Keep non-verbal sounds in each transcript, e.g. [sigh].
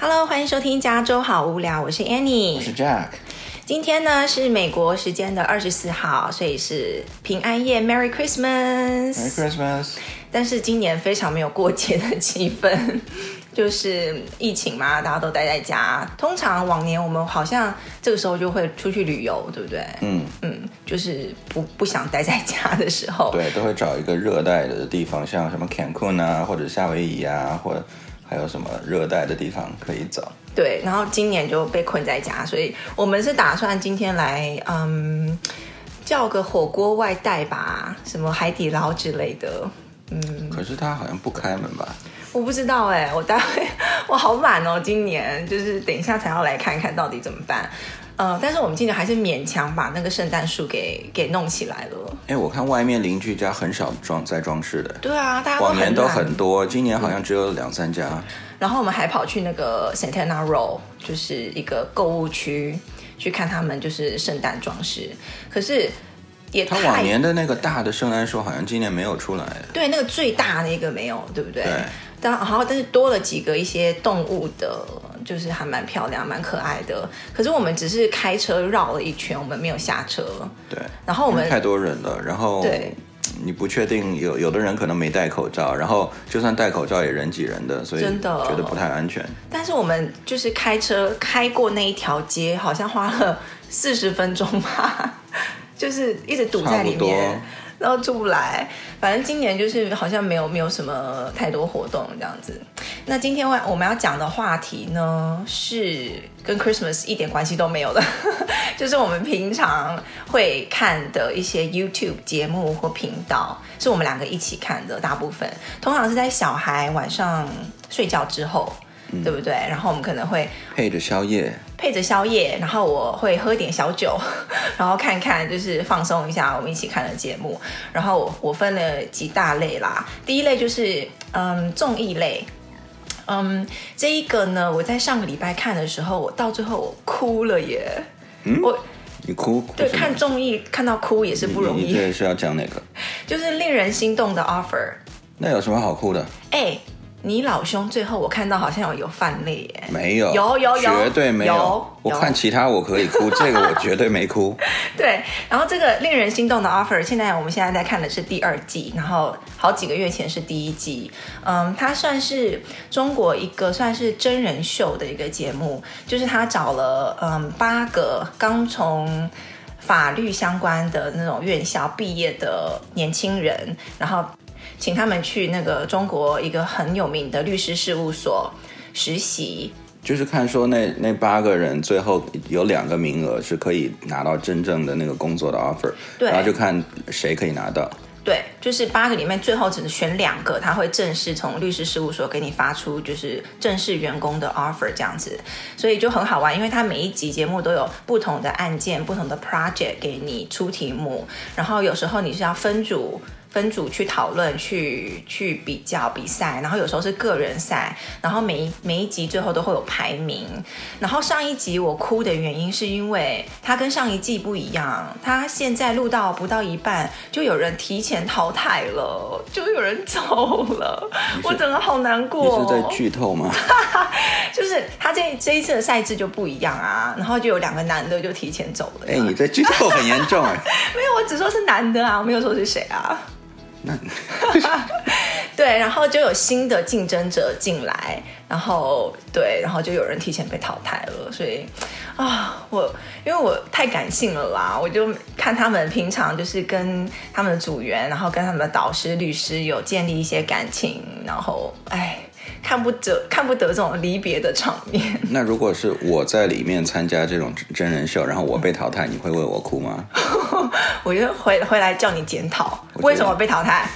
Hello，欢迎收听加州好无聊，我是 Annie，我是 Jack。今天呢是美国时间的二十四号，所以是平安夜，Merry Christmas，Merry Christmas。但是今年非常没有过节的气氛，[laughs] 就是疫情嘛，大家都待在家。通常往年我们好像这个时候就会出去旅游，对不对？嗯嗯，就是不不想待在家的时候，对，都会找一个热带的地方，像什么 Cancun 啊，或者夏威夷啊，或者。还有什么热带的地方可以找？对，然后今年就被困在家，所以我们是打算今天来，嗯，叫个火锅外带吧，什么海底捞之类的，嗯。可是他好像不开门吧？我不知道哎，我待会 [laughs] 我好满哦，今年就是等一下才要来看看到底怎么办。呃，但是我们今年还是勉强把那个圣诞树给给弄起来了。哎，我看外面邻居家很少装在装饰的。对啊，大家往年都很多，今年好像只有两三家。然后我们还跑去那个 Santana Row，就是一个购物区，去看他们就是圣诞装饰。可是也，他往年的那个大的圣诞树好像今年没有出来。对，那个最大的那个没有，对不对？对。但好，但是多了几个一些动物的。就是还蛮漂亮，蛮可爱的。可是我们只是开车绕了一圈，我们没有下车。对。然后我们太多人了，然后对，你不确定有有的人可能没戴口罩，然后就算戴口罩也人挤人的，所以真的觉得不太安全。但是我们就是开车开过那一条街，好像花了四十分钟吧，就是一直堵在里面。然后出不来，反正今年就是好像没有没有什么太多活动这样子。那今天我我们要讲的话题呢，是跟 Christmas 一点关系都没有的，[laughs] 就是我们平常会看的一些 YouTube 节目或频道，是我们两个一起看的，大部分通常是在小孩晚上睡觉之后。嗯、对不对？然后我们可能会配着宵夜，配着宵夜，然后我会喝点小酒，[laughs] 然后看看就是放松一下我们一起看的节目。然后我我分了几大类啦，第一类就是嗯综艺类，嗯这一个呢，我在上个礼拜看的时候，我到最后我哭了耶，嗯，我你哭？对，看综艺看到哭也是不容易。你这是要讲哪个？就是令人心动的 offer。那有什么好哭的？哎。你老兄最后我看到好像有有泛泪耶，没有，有有有，绝对没有。有我看其他我可以哭，这个我绝对没哭。[laughs] 对，然后这个令人心动的 offer，现在我们现在在看的是第二季，然后好几个月前是第一季。嗯，它算是中国一个算是真人秀的一个节目，就是他找了嗯八个刚从法律相关的那种院校毕业的年轻人，然后。请他们去那个中国一个很有名的律师事务所实习，就是看说那那八个人最后有两个名额是可以拿到真正的那个工作的 offer，对，然后就看谁可以拿到。对，就是八个里面最后只能选两个，他会正式从律师事务所给你发出就是正式员工的 offer 这样子，所以就很好玩，因为他每一集节目都有不同的案件、不同的 project 给你出题目，然后有时候你是要分组。分组去讨论、去去比较比赛，然后有时候是个人赛，然后每一每一集最后都会有排名。然后上一集我哭的原因是因为它跟上一季不一样，它现在录到不到一半就有人提前淘汰了，就有人走了，我真的好难过。你是在剧透吗？[laughs] 就是他这这一次的赛制就不一样啊，然后就有两个男的就提前走了。哎，你这剧透很严重哎。[laughs] 没有，我只说是男的啊，我没有说是谁啊。那 [laughs] 对，然后就有新的竞争者进来，然后对，然后就有人提前被淘汰了，所以啊，我因为我太感性了啦，我就看他们平常就是跟他们的组员，然后跟他们的导师、律师有建立一些感情，然后哎。看不得看不得这种离别的场面。[laughs] 那如果是我在里面参加这种真人秀，然后我被淘汰，你会为我哭吗？我就回回来叫你检讨为什么被淘汰。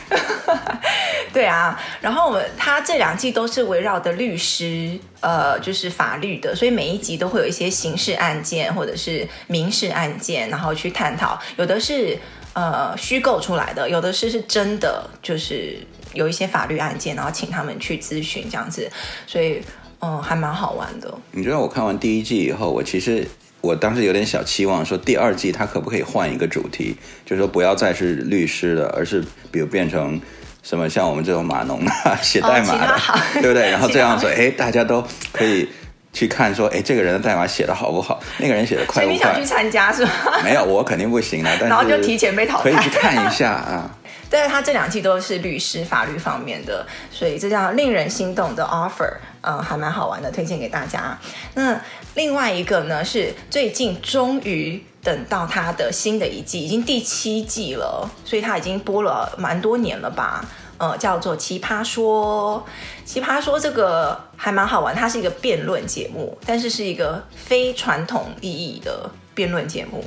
[laughs] 对啊，然后我们他这两季都是围绕的律师，呃，就是法律的，所以每一集都会有一些刑事案件或者是民事案件，然后去探讨。有的是呃虚构出来的，有的是是真的，就是。有一些法律案件，然后请他们去咨询这样子，所以嗯，还蛮好玩的。你知道我看完第一季以后，我其实我当时有点小期望，说第二季他可不可以换一个主题，就是说不要再是律师了，而是比如变成什么像我们这种码农啊，写代码的，哦、对不对？然后这样子，哎，大家都可以去看说，哎，这个人的代码写的好不好？那个人写的快不快？你想去参加是吧？没有，我肯定不行的。但是然后就提前被淘汰。可以去看一下啊。但是他这两季都是律师法律方面的，所以这叫令人心动的 offer，嗯，还蛮好玩的，推荐给大家。那另外一个呢，是最近终于等到他的新的一季，已经第七季了，所以他已经播了蛮多年了吧。呃，叫做《奇葩说》，《奇葩说》这个还蛮好玩，它是一个辩论节目，但是是一个非传统意义的辩论节目。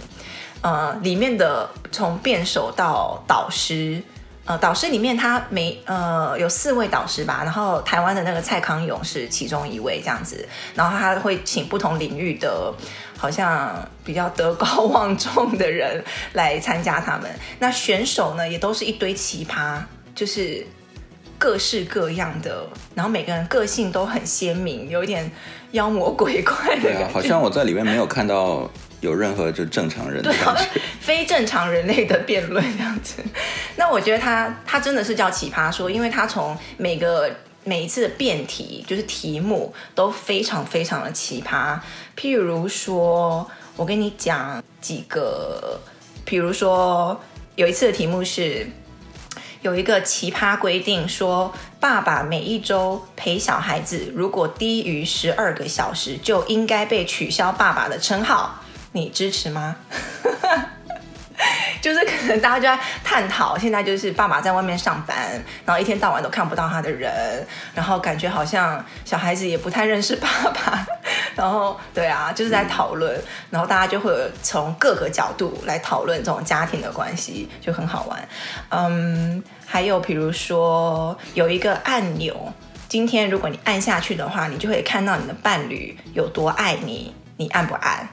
呃，里面的从辩手到导师，呃，导师里面他每呃有四位导师吧，然后台湾的那个蔡康永是其中一位这样子，然后他会请不同领域的，好像比较德高望重的人来参加他们。那选手呢，也都是一堆奇葩。就是各式各样的，然后每个人个性都很鲜明，有一点妖魔鬼怪的。对啊，好像我在里面没有看到有任何就正常人的感觉，非正常人类的辩论这样子。[laughs] 那我觉得他他真的是叫奇葩说，因为他从每个每一次的辩题，就是题目都非常非常的奇葩。譬如说，我跟你讲几个，譬如说有一次的题目是。有一个奇葩规定说，爸爸每一周陪小孩子如果低于十二个小时，就应该被取消爸爸的称号。你支持吗？[laughs] 就是可能大家就在探讨，现在就是爸爸在外面上班，然后一天到晚都看不到他的人，然后感觉好像小孩子也不太认识爸爸，[laughs] 然后对啊，就是在讨论，然后大家就会从各个角度来讨论这种家庭的关系，就很好玩。嗯，还有比如说有一个按钮，今天如果你按下去的话，你就会看到你的伴侣有多爱你，你按不按？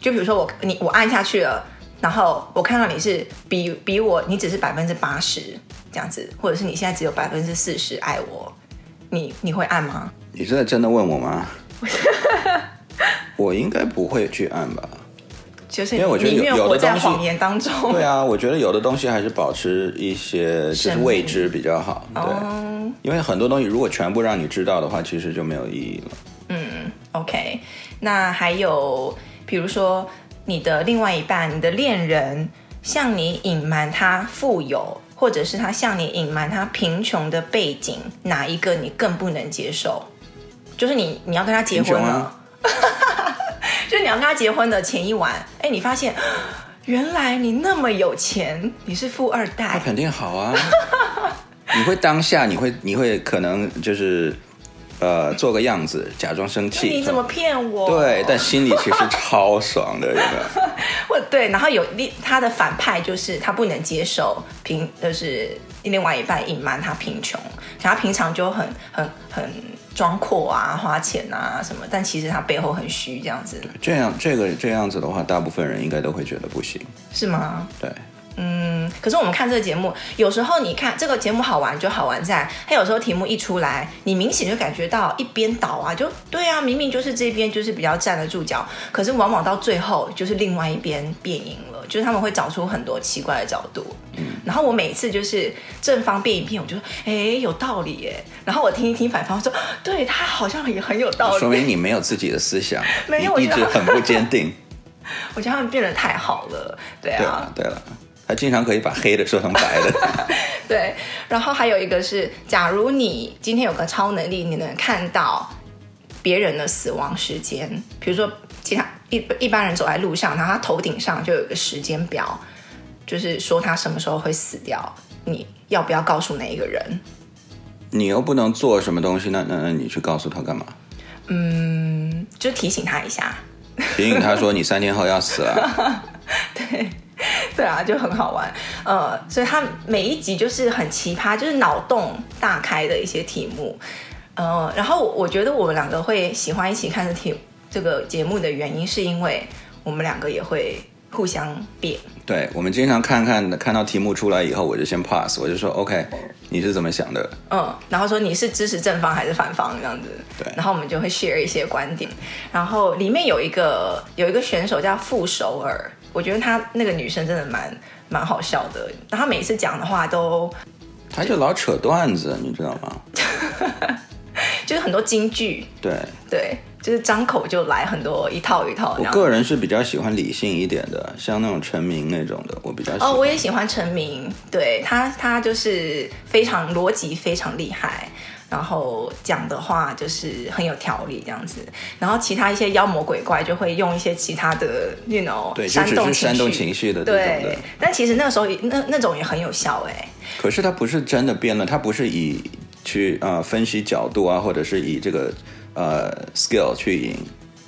就比如说我你我按下去了。然后我看到你是比比我，你只是百分之八十这样子，或者是你现在只有百分之四十爱我，你你会按吗？你是在真的问我吗？[laughs] 我应该不会去按吧，就是因为我觉得有有的谎言当中，[laughs] 对啊，我觉得有的东西还是保持一些就是未知比较好，对，哦，因为很多东西如果全部让你知道的话，其实就没有意义了。嗯，OK，那还有比如说。你的另外一半，你的恋人向你隐瞒他富有，或者是他向你隐瞒他贫穷的背景，哪一个你更不能接受？就是你你要跟他结婚了，[laughs] 就是你要跟他结婚的前一晚，哎，你发现 [gasps] 原来你那么有钱，你是富二代，那肯定好啊！你会当下，你会你会可能就是。呃，做个样子，假装生气。你怎么骗我？对，但心里其实超爽的，有没有？[laughs] 或对，然后有另他的反派就是他不能接受贫，就是另外一半隐瞒他贫穷，他平常就很很很装阔啊，花钱啊什么，但其实他背后很虚，这样子。这样这个这样子的话，大部分人应该都会觉得不行，是吗？对。嗯，可是我们看这个节目，有时候你看这个节目好玩就好玩在，它有时候题目一出来，你明显就感觉到一边倒啊，就对啊，明明就是这边就是比较站得住脚，可是往往到最后就是另外一边变赢了，就是他们会找出很多奇怪的角度。嗯，然后我每次就是正方辩一辩，我就说，哎，有道理耶，然后我听一听反方说，对他好像也很有道理，说明你没有自己的思想，[laughs] 没有，一直很不坚定。[laughs] 我觉得他们变得太好了，对啊，对了。对了他经常可以把黑的说成白的，[laughs] 对。然后还有一个是，假如你今天有个超能力，你能看到别人的死亡时间，比如说其他一一般人走在路上，然后他头顶上就有个时间表，就是说他什么时候会死掉，你要不要告诉那一个人？你又不能做什么东西，那那那你去告诉他干嘛？嗯，就提醒他一下，提醒他说你三天后要死了。[laughs] 对。[laughs] 对啊，就很好玩，呃，所以他每一集就是很奇葩，就是脑洞大开的一些题目，呃，然后我觉得我们两个会喜欢一起看这题这个节目的原因，是因为我们两个也会互相变。对，我们经常看看看到题目出来以后，我就先 pass，我就说 OK，你是怎么想的？嗯，然后说你是支持正方还是反方这样子。对，然后我们就会 share 一些观点，然后里面有一个有一个选手叫傅首尔。我觉得她那个女生真的蛮蛮好笑的，然后她每一次讲的话都，她就老扯段子，你知道吗？[laughs] 就是很多金句。对对，就是张口就来很多一套一套。我个人是比较喜欢理性一点的，像那种陈明那种的，我比较喜欢。哦，我也喜欢陈明，对他，他就是非常逻辑非常厉害，然后讲的话就是很有条理这样子。然后其他一些妖魔鬼怪就会用一些其他的，you know，对，就只是煽动情绪的这种的。对，但其实那个时候那那种也很有效哎。可是他不是真的辩论，他不是以去呃分析角度啊，或者是以这个。呃，skill 去赢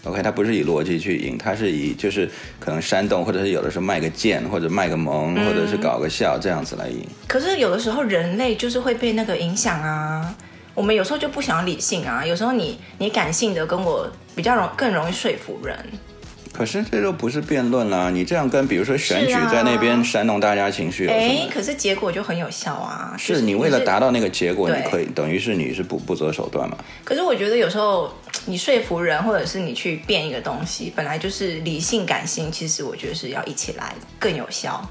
，OK，他不是以逻辑去赢，他是以就是可能煽动，或者是有的时候卖个贱，或者卖个萌，嗯、或者是搞个笑这样子来赢。可是有的时候人类就是会被那个影响啊，我们有时候就不想理性啊，有时候你你感性的跟我比较容更容易说服人。可是这都不是辩论啦，你这样跟比如说选举在那边煽动大家情绪，哎、啊，可是结果就很有效啊。是你为了达到那个结果，你可以等于是你是不不择手段嘛。可是我觉得有时候你说服人，或者是你去变一个东西，本来就是理性感性，其实我觉得是要一起来更有效。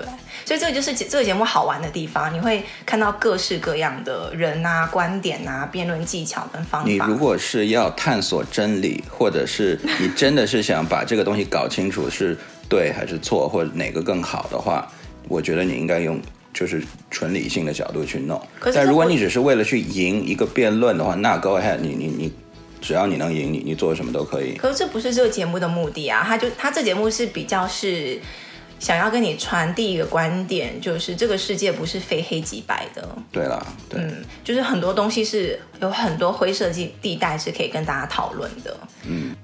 对，所以这个就是这个节目好玩的地方，你会看到各式各样的人啊、观点啊、辩论技巧跟方法。你如果是要探索真理，或者是你真的是想把这个东西搞清楚是对还是错，或者哪个更好的话，我觉得你应该用就是纯理性的角度去弄。但如果你只是为了去赢一个辩论的话，那 go ahead，你你你，只要你能赢，你你做什么都可以。可是这不是这个节目的目的啊，他就他这节目是比较是。想要跟你传递一个观点，就是这个世界不是非黑即白的。对啦，对，嗯，就是很多东西是有很多灰色地地带是可以跟大家讨论的。嗯，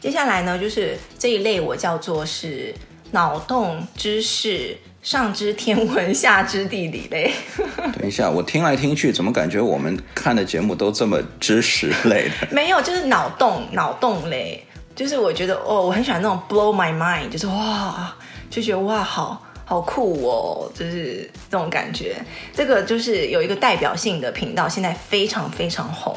接下来呢，就是这一类我叫做是脑洞知识，上知天文，下知地理类。[laughs] 等一下，我听来听去，怎么感觉我们看的节目都这么知识类的？[laughs] 没有，就是脑洞脑洞类，就是我觉得哦，我很喜欢那种 blow my mind，就是哇。就觉得哇，好好酷哦，就是这种感觉。这个就是有一个代表性的频道，现在非常非常红。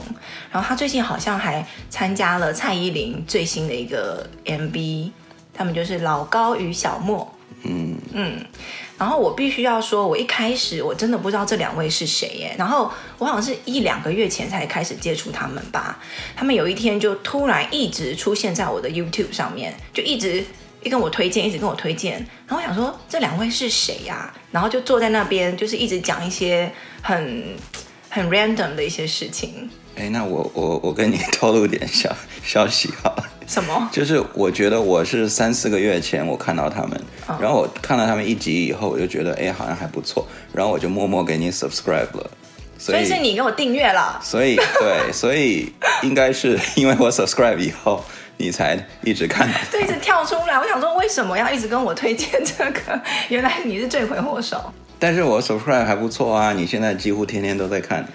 然后他最近好像还参加了蔡依林最新的一个 MV，他们就是老高与小莫。嗯嗯。然后我必须要说，我一开始我真的不知道这两位是谁耶。然后我好像是一两个月前才开始接触他们吧。他们有一天就突然一直出现在我的 YouTube 上面，就一直。一跟我推荐，一直跟我推荐，然后我想说这两位是谁呀？然后就坐在那边，就是一直讲一些很很 random 的一些事情。哎，那我我我跟你透露点小消息哈。什么？就是我觉得我是三四个月前我看到他们，哦、然后我看到他们一集以后，我就觉得哎好像还不错，然后我就默默给你 subscribe 了。所以，所以是你给我订阅了。所以对，所以应该是因为我 subscribe 以后。你才一直看，[laughs] 对，一直跳出来。我想说，为什么要一直跟我推荐这个？[laughs] 原来你是罪魁祸首。但是我 subscribe 还不错啊，你现在几乎天天都在看。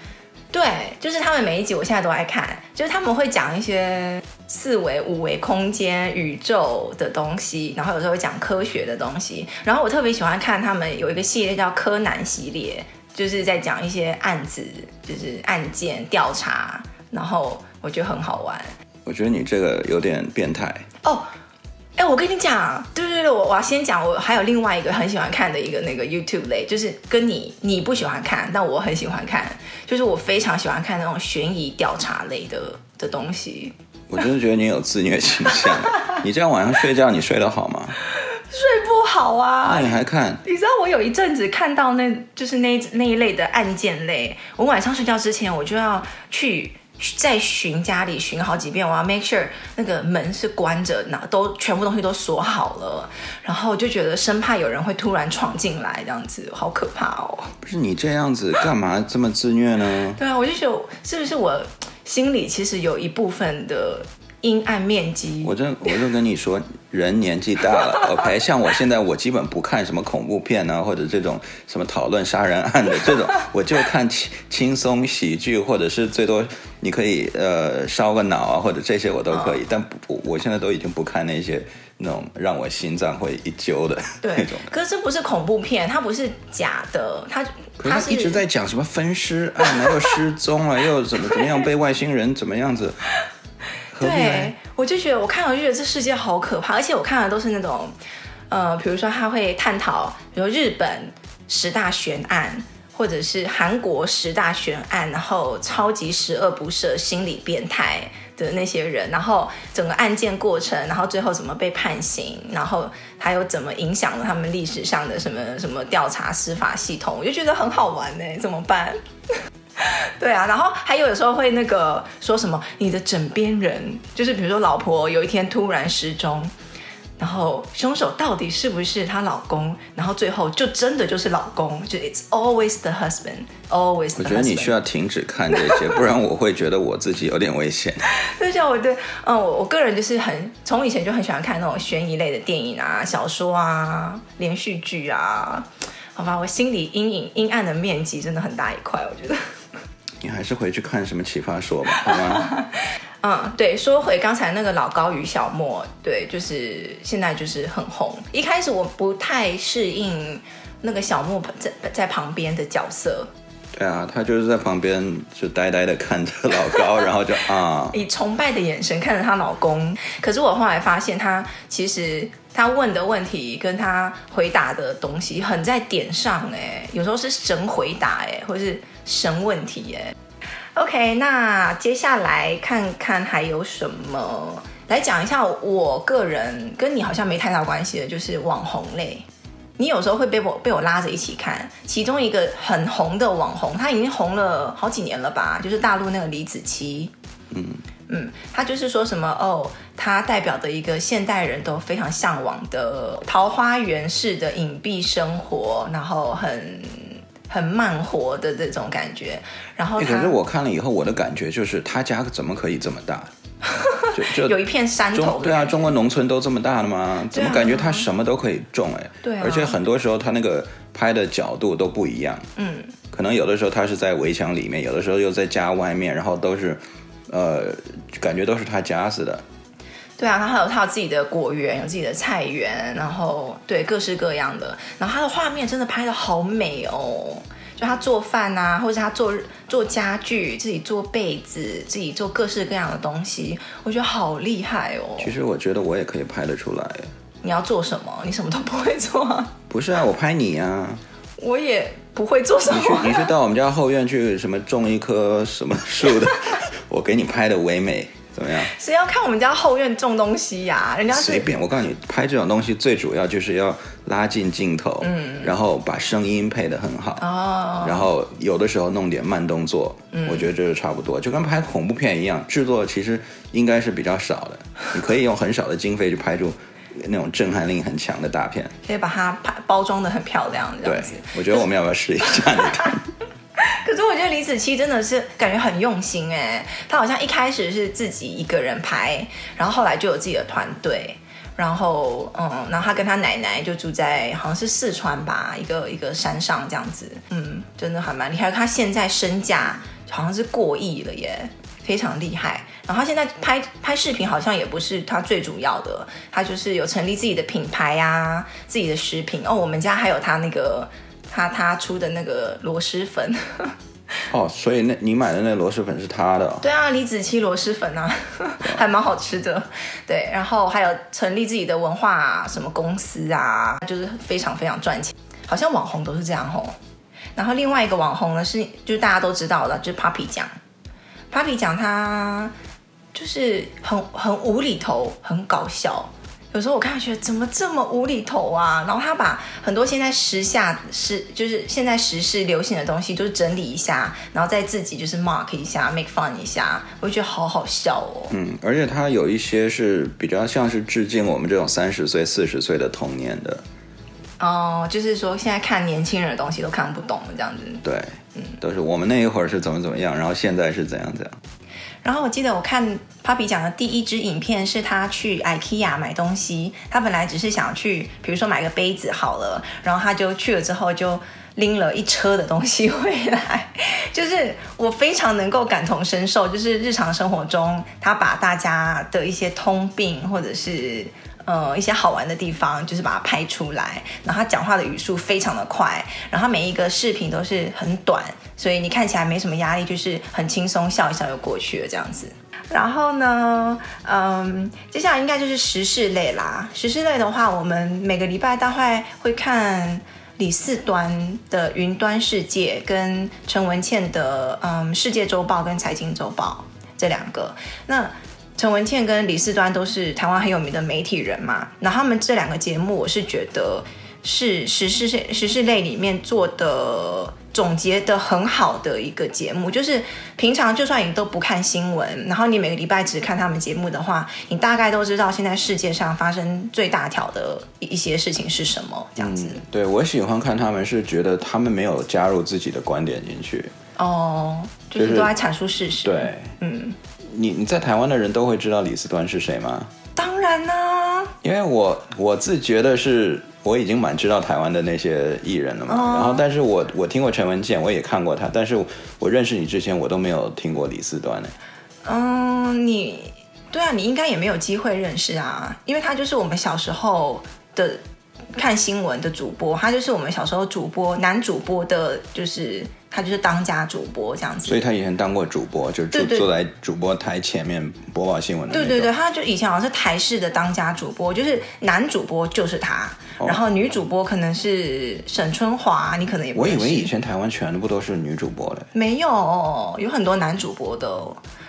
对，就是他们每一集，我现在都爱看。就是他们会讲一些四维、五维空间、宇宙的东西，然后有时候会讲科学的东西。然后我特别喜欢看他们有一个系列叫柯南系列，就是在讲一些案子，就是案件调查，然后我觉得很好玩。我觉得你这个有点变态哦，哎，我跟你讲，对对对，我我要先讲，我还有另外一个很喜欢看的一个那个 YouTube 类，就是跟你你不喜欢看，但我很喜欢看，就是我非常喜欢看那种悬疑调查类的的东西。我真的觉得你有自虐倾向，你这样晚上睡觉你睡得好吗？[laughs] 睡不好啊。那你还看？你知道我有一阵子看到那就是那那一类的案件类，我晚上睡觉之前我就要去。在巡家里巡好几遍，我要 make sure 那个门是关着，那都全部东西都锁好了，然后就觉得生怕有人会突然闯进来，这样子好可怕哦。不是你这样子干嘛这么自虐呢？[laughs] 对啊，我就觉得是不是我心里其实有一部分的阴暗面积？我就我就跟你说。人年纪大了，OK，像我现在我基本不看什么恐怖片啊，或者这种什么讨论杀人案的这种，[laughs] 我就看轻轻松喜剧，或者是最多你可以呃烧个脑啊，或者这些我都可以。哦、但不，我现在都已经不看那些那种让我心脏会一揪的 [laughs] 那种。可是这不是恐怖片，它不是假的，它它是一直在讲什么分尸案，又失踪了，又怎么怎么样被外星人怎么样子。对，我就觉得我看了就觉得这世界好可怕，而且我看的都是那种，呃，比如说他会探讨，比如日本十大悬案，或者是韩国十大悬案，然后超级十恶不赦、心理变态的那些人，然后整个案件过程，然后最后怎么被判刑，然后还有怎么影响了他们历史上的什么什么调查司法系统，我就觉得很好玩呢，怎么办？[laughs] 对啊，然后还有有时候会那个说什么你的枕边人，就是比如说老婆有一天突然失踪。然后凶手到底是不是她老公？然后最后就真的就是老公，就 It's always the husband。我觉得你需要停止看这些，不然我会觉得我自己有点危险。[laughs] 就像我对，嗯，我我个人就是很从以前就很喜欢看那种悬疑类的电影啊、小说啊、连续剧啊。好吧，我心里阴影阴暗的面积真的很大一块，我觉得。你还是回去看什么奇葩说吧，好吗？[laughs] 嗯，对，说回刚才那个老高与小莫，对，就是现在就是很红。一开始我不太适应那个小莫在在旁边的角色。对啊，他就是在旁边就呆呆的看着老高，然后就啊，[laughs] 以崇拜的眼神看着她老公。可是我后来发现，他其实他问的问题跟他回答的东西很在点上哎，有时候是神回答哎，或是神问题哎。OK，那接下来看看还有什么来讲一下。我个人跟你好像没太大关系的，就是网红类。你有时候会被我被我拉着一起看。其中一个很红的网红，他已经红了好几年了吧？就是大陆那个李子柒。嗯嗯，他就是说什么哦，他代表的一个现代人都非常向往的桃花源式的隐蔽生活，然后很。很慢活的这种感觉，然后、欸、可是我看了以后，我的感觉就是他家怎么可以这么大？[laughs] 就就 [laughs] 有一片山头。对啊，中国农村都这么大了吗？怎么感觉他什么都可以种？哎，对、啊，而且很多时候他那个拍的角度都不一样。嗯，可能有的时候他是在围墙里面，有的时候又在家外面，然后都是，呃，感觉都是他家似的。对啊，他还有他有自己的果园，有自己的菜园，然后对各式各样的，然后他的画面真的拍的好美哦！就他做饭啊，或者他做做家具，自己做被子，自己做各式各样的东西，我觉得好厉害哦。其实我觉得我也可以拍得出来。你要做什么？你什么都不会做啊？不是啊，我拍你啊。我也不会做什么。你去，你去到我们家后院去，什么种一棵什么树的，[laughs] 我给你拍的唯美。怎么样？谁要看我们家后院种东西呀？人家随便。我告诉你，拍这种东西最主要就是要拉近镜头，嗯，然后把声音配得很好，哦，然后有的时候弄点慢动作，嗯，我觉得这是差不多，就跟拍恐怖片一样，制作其实应该是比较少的，[laughs] 你可以用很少的经费去拍出那种震撼力很强的大片，可以把它拍包装的很漂亮，这样子。对，我觉得我们要不要试一下？[laughs] [laughs] 可是我觉得李子柒真的是感觉很用心哎，他好像一开始是自己一个人拍，然后后来就有自己的团队，然后嗯，然后他跟他奶奶就住在好像是四川吧，一个一个山上这样子，嗯，真的还蛮厉害。他现在身价好像是过亿了耶，非常厉害。然后他现在拍拍视频好像也不是他最主要的，他就是有成立自己的品牌啊，自己的食品哦。我们家还有他那个。他他出的那个螺蛳粉，哦，所以那你买的那螺蛳粉是他的？哦？对啊，李子柒螺蛳粉啊，[laughs] 还蛮好吃的。对，然后还有成立自己的文化什么公司啊，就是非常非常赚钱。好像网红都是这样吼。然后另外一个网红呢是，就是大家都知道的，就是 Papi 酱。Papi 酱他就是很很无厘头，很搞笑。有时候我看觉得怎么这么无厘头啊？然后他把很多现在时下时就是现在时事流行的东西，就是整理一下，然后再自己就是 mark 一下，make fun 一下，我就觉得好好笑哦。嗯，而且他有一些是比较像是致敬我们这种三十岁、四十岁的童年的。哦，就是说现在看年轻人的东西都看不懂，这样子。对，嗯，都是我们那一会儿是怎么怎么样，然后现在是怎样怎样。然后我记得我看 Papi 讲的第一支影片是他去 IKEA 买东西，他本来只是想去，比如说买个杯子好了，然后他就去了之后就拎了一车的东西回来，就是我非常能够感同身受，就是日常生活中他把大家的一些通病或者是。呃，一些好玩的地方，就是把它拍出来。然后他讲话的语速非常的快，然后每一个视频都是很短，所以你看起来没什么压力，就是很轻松，笑一笑就过去了这样子。然后呢，嗯，接下来应该就是时事类啦。时事类的话，我们每个礼拜大概会看李四端的《云端世界》跟陈文茜的嗯《世界周报》跟《财经周报》这两个。那陈文茜跟李四端都是台湾很有名的媒体人嘛，那他们这两个节目，我是觉得是时事时事类里面做的。总结的很好的一个节目，就是平常就算你都不看新闻，然后你每个礼拜只看他们节目的话，你大概都知道现在世界上发生最大条的一些事情是什么。这样子，嗯、对我喜欢看他们，是觉得他们没有加入自己的观点进去。哦，就是都在阐述事实。就是、对，嗯，你你在台湾的人都会知道李四端是谁吗？当然啦、啊，因为我我自觉得是。我已经蛮知道台湾的那些艺人了嘛，哦、然后但是我我听过陈文健，我也看过他，但是我认识你之前，我都没有听过李四端呢。嗯，你对啊，你应该也没有机会认识啊，因为他就是我们小时候的看新闻的主播，他就是我们小时候主播男主播的，就是。他就是当家主播这样子，所以他以前当过主播，就坐坐在主播台前面播报新闻的。对对对，他就以前好像是台式的当家主播，就是男主播就是他，哦、然后女主播可能是沈春华，你可能也不我以为以前台湾全部都是女主播嘞，没有，有很多男主播的，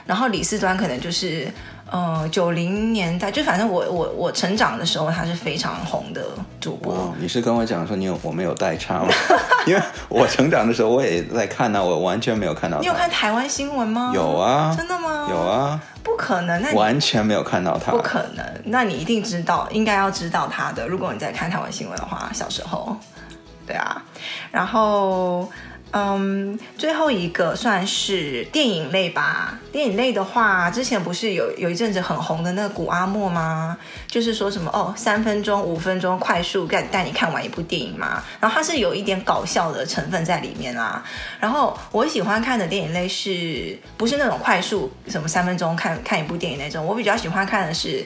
然后李四端可能就是。呃，九零年代就反正我我我成长的时候，他是非常红的主播。哦、你是跟我讲说你有我们有代差吗？[laughs] 因为我成长的时候我也在看呢，我完全没有看到。你有看台湾新闻吗？有啊，真的吗？有啊，不可能，那完全没有看到他。不可能，那你一定知道，应该要知道他的。如果你在看台湾新闻的话，小时候，对啊，然后。嗯，最后一个算是电影类吧。电影类的话，之前不是有有一阵子很红的那个古阿莫吗？就是说什么哦，三分钟、五分钟快速带带你看完一部电影嘛。然后它是有一点搞笑的成分在里面啊。然后我喜欢看的电影类是不是那种快速什么三分钟看看一部电影那种？我比较喜欢看的是。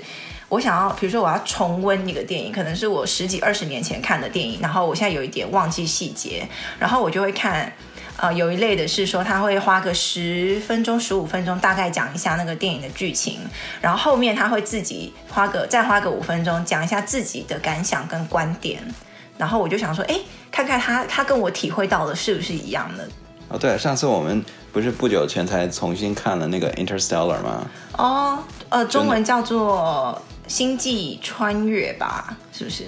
我想要，比如说我要重温一个电影，可能是我十几二十年前看的电影，然后我现在有一点忘记细节，然后我就会看，呃，有一类的是说他会花个十分钟、十五分钟，大概讲一下那个电影的剧情，然后后面他会自己花个再花个五分钟，讲一下自己的感想跟观点，然后我就想说，哎，看看他他跟我体会到的是不是一样的？哦，对，上次我们不是不久前才重新看了那个《Interstellar》吗？哦，呃，中文叫做。星际穿越吧，是不是？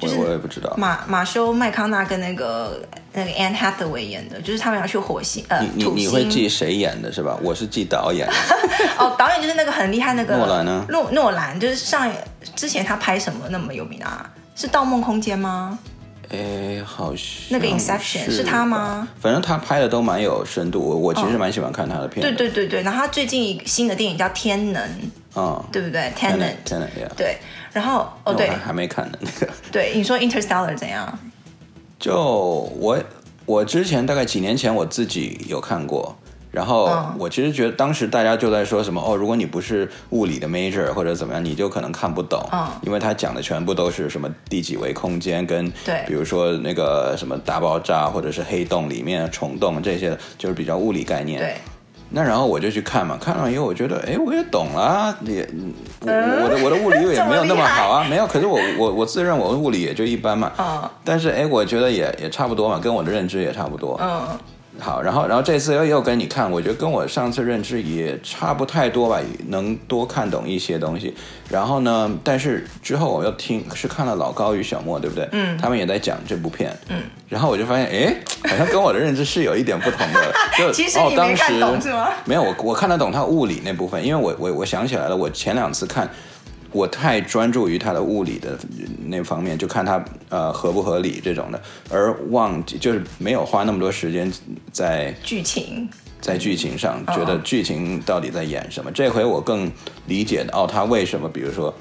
就是我也不知道。马马修麦康纳跟那个那个 Anne Hathaway 演的，就是他们要去火星。呃，你你你会记谁演的是吧？我是记导演。[laughs] 哦，导演就是那个很厉害那个诺兰呢？诺诺兰就是上之前他拍什么那么有名啊？是《盗梦空间》吗？哎，好像那个 Inception 是他吗？反正他拍的都蛮有深度，我我其实蛮喜欢看他的片。对对对对，然后他最近新的电影叫《天能》。嗯，对不对？Tenet，Tenet，对。然后哦，对，还没看呢那个。对，你说 Interstellar 怎样？就我我之前大概几年前我自己有看过，然后我其实觉得当时大家就在说什么哦，如果你不是物理的 major 或者怎么样，你就可能看不懂。嗯。因为他讲的全部都是什么第几维空间跟对，比如说那个什么大爆炸或者是黑洞里面虫洞这些，就是比较物理概念。对。那然后我就去看嘛，看了以后我觉得，哎，我也懂了，也，我我的我的物理也没有那么好啊，[laughs] 没有，可是我我我自认我的物理也就一般嘛，嗯，但是哎，我觉得也也差不多嘛，跟我的认知也差不多，嗯。好，然后，然后这次又又跟你看，我觉得跟我上次认知也差不太多吧，能多看懂一些东西。然后呢，但是之后我又听是看了老高与小莫，对不对？嗯。他们也在讲这部片。嗯。然后我就发现，哎，好像跟我的认知是有一点不同的。[laughs] 就其实你没看懂是吗？没有，我我看得懂他物理那部分，因为我我我想起来了，我前两次看。我太专注于它的物理的那方面，就看它呃合不合理这种的，而忘记就是没有花那么多时间在剧情，在剧情上，觉得剧情到底在演什么。这回我更理解哦，他为什么比如说，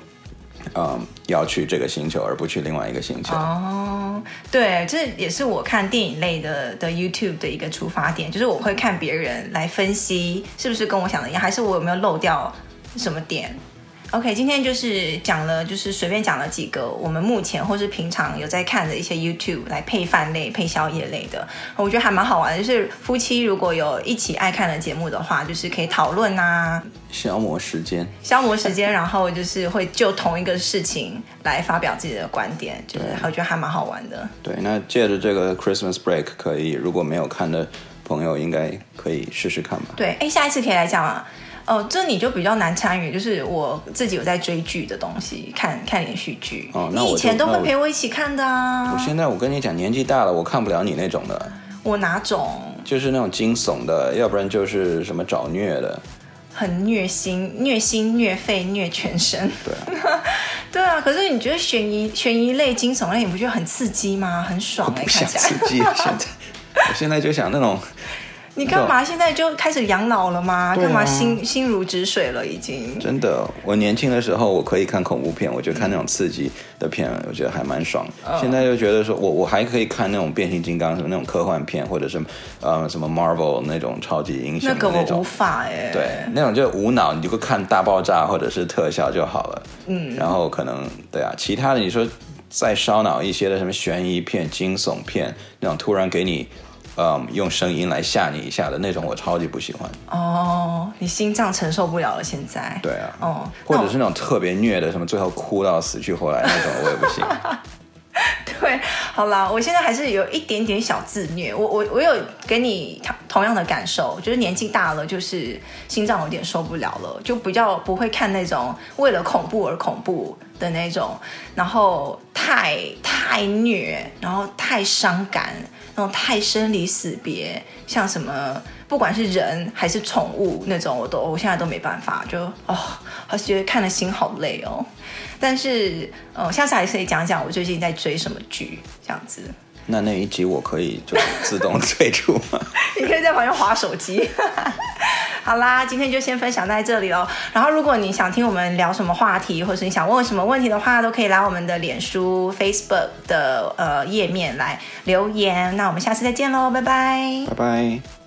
嗯，要去这个星球而不去另外一个星球？哦，对，这也是我看电影类的的 YouTube 的一个出发点，就是我会看别人来分析是不是跟我想的一样，还是我有没有漏掉什么点。OK，今天就是讲了，就是随便讲了几个我们目前或是平常有在看的一些 YouTube 来配饭类、配宵夜类的，我觉得还蛮好玩的。就是夫妻如果有一起爱看的节目的话，就是可以讨论啊，消磨时间，消磨时间，然后就是会就同一个事情来发表自己的观点，就是我觉得还蛮好玩的。对，那借着这个 Christmas break，可以如果没有看的朋友，应该可以试试看吧。对，哎，下一次可以来讲啊。哦，这你就比较难参与，就是我自己有在追剧的东西，看看连续剧。哦，那你以前都会陪我一起看的啊。我，我现在我跟你讲，年纪大了，我看不了你那种的。我哪种？就是那种惊悚的，要不然就是什么找虐的。很虐心，虐心、虐肺、虐全身。对啊。[laughs] 对啊，可是你觉得悬疑、悬疑类、惊悚类，你不觉得很刺激吗？很爽哎，看起来。刺激，现在，[laughs] 我现在就想那种。你干嘛现在就开始养老了吗？啊、干嘛心心如止水了？已经真的，我年轻的时候我可以看恐怖片，我就看那种刺激的片，我觉得还蛮爽。嗯、现在就觉得说我我还可以看那种变形金刚什么那种科幻片，或者是呃什么 Marvel 那种超级英雄那种。那个我无法哎。对，那种就无脑，你就会看大爆炸或者是特效就好了。嗯。然后可能对啊，其他的你说再烧脑一些的什么悬疑片、惊悚片那种，突然给你。嗯，用声音来吓你一下的那种，我超级不喜欢。哦，你心脏承受不了了，现在。对啊。哦，或者是那种特别虐的，什么最后哭到死去活来那种，我也不行。[laughs] [laughs] 对，好啦，我现在还是有一点点小自虐。我我我有给你同样的感受，就是年纪大了，就是心脏有点受不了了，就比较不会看那种为了恐怖而恐怖的那种，然后太太虐，然后太伤感。那种太生离死别，像什么不管是人还是宠物那种，我都我现在都没办法，就哦，还是觉得看了心好累哦。但是，呃，下次还是可以讲讲我最近在追什么剧这样子。那那一集我可以就自动退出吗？[laughs] 你可以在旁边划手机。[laughs] 好啦，今天就先分享在这里喽。然后，如果你想听我们聊什么话题，或是你想问我什么问题的话，都可以来我们的脸书、Facebook 的呃页面来留言。那我们下次再见喽，拜拜，拜拜。